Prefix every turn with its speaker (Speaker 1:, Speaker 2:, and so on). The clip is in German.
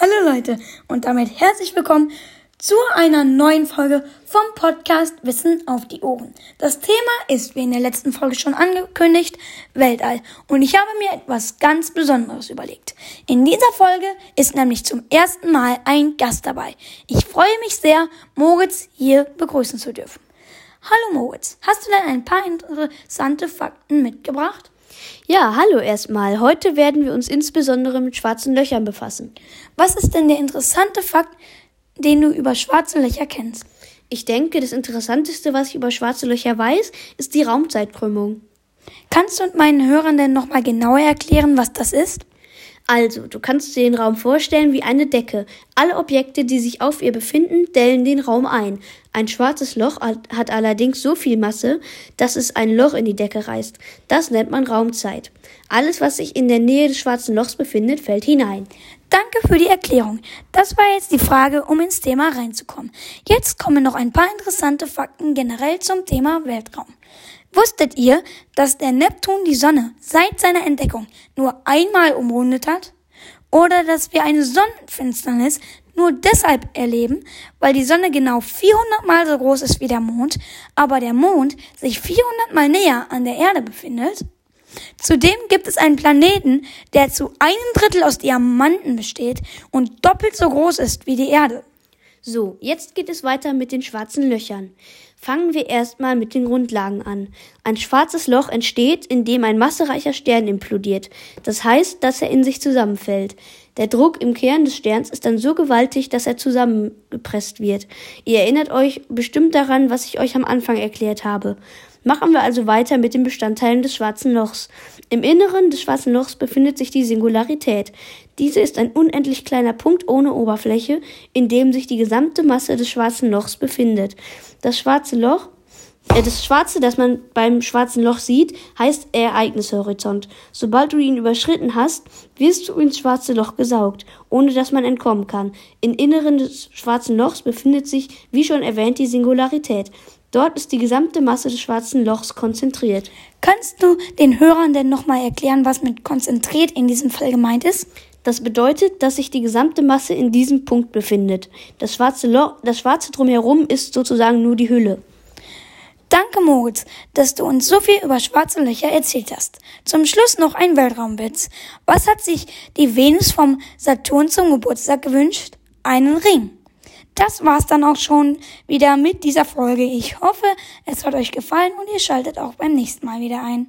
Speaker 1: Hallo Leute und damit herzlich willkommen zu einer neuen Folge vom Podcast Wissen auf die Ohren. Das Thema ist, wie in der letzten Folge schon angekündigt, Weltall. Und ich habe mir etwas ganz Besonderes überlegt. In dieser Folge ist nämlich zum ersten Mal ein Gast dabei. Ich freue mich sehr, Moritz hier begrüßen zu dürfen. Hallo Moritz, hast du denn ein paar interessante Fakten mitgebracht?
Speaker 2: Ja, hallo erstmal. Heute werden wir uns insbesondere mit schwarzen Löchern befassen.
Speaker 1: Was ist denn der interessante Fakt, den du über schwarze Löcher kennst?
Speaker 2: Ich denke, das Interessanteste, was ich über schwarze Löcher weiß, ist die Raumzeitkrümmung.
Speaker 1: Kannst du meinen Hörern denn nochmal genauer erklären, was das ist?
Speaker 2: Also, du kannst dir den Raum vorstellen wie eine Decke. Alle Objekte, die sich auf ihr befinden, dellen den Raum ein. Ein schwarzes Loch hat allerdings so viel Masse, dass es ein Loch in die Decke reißt. Das nennt man Raumzeit. Alles, was sich in der Nähe des schwarzen Lochs befindet, fällt hinein.
Speaker 1: Danke für die Erklärung. Das war jetzt die Frage, um ins Thema reinzukommen. Jetzt kommen noch ein paar interessante Fakten generell zum Thema Weltraum. Wusstet ihr, dass der Neptun die Sonne seit seiner Entdeckung nur einmal umrundet hat? Oder dass wir eine Sonnenfinsternis nur deshalb erleben, weil die Sonne genau 400 mal so groß ist wie der Mond, aber der Mond sich 400 mal näher an der Erde befindet? Zudem gibt es einen Planeten, der zu einem Drittel aus Diamanten besteht und doppelt so groß ist wie die Erde.
Speaker 2: So, jetzt geht es weiter mit den schwarzen Löchern. Fangen wir erstmal mit den Grundlagen an. Ein schwarzes Loch entsteht, indem ein massereicher Stern implodiert. Das heißt, dass er in sich zusammenfällt. Der Druck im Kern des Sterns ist dann so gewaltig, dass er zusammengepresst wird. Ihr erinnert euch bestimmt daran, was ich euch am Anfang erklärt habe. Machen wir also weiter mit den Bestandteilen des schwarzen Lochs. Im Inneren des schwarzen Lochs befindet sich die Singularität. Diese ist ein unendlich kleiner Punkt ohne Oberfläche, in dem sich die gesamte Masse des schwarzen Lochs befindet. Das schwarze Loch äh, das Schwarze, das man beim schwarzen Loch sieht, heißt Ereignishorizont. Sobald du ihn überschritten hast, wirst du ins schwarze Loch gesaugt, ohne dass man entkommen kann. Im Inneren des schwarzen Lochs befindet sich, wie schon erwähnt, die Singularität. Dort ist die gesamte Masse des schwarzen Lochs konzentriert.
Speaker 1: Kannst du den Hörern denn nochmal erklären, was mit konzentriert in diesem Fall gemeint ist?
Speaker 2: Das bedeutet, dass sich die gesamte Masse in diesem Punkt befindet. Das schwarze, Loch, das schwarze drumherum ist sozusagen nur die Hülle.
Speaker 1: Danke, Moritz, dass du uns so viel über schwarze Löcher erzählt hast. Zum Schluss noch ein Weltraumwitz. Was hat sich die Venus vom Saturn zum Geburtstag gewünscht? Einen Ring. Das war's dann auch schon wieder mit dieser Folge. Ich hoffe, es hat euch gefallen und ihr schaltet auch beim nächsten Mal wieder ein.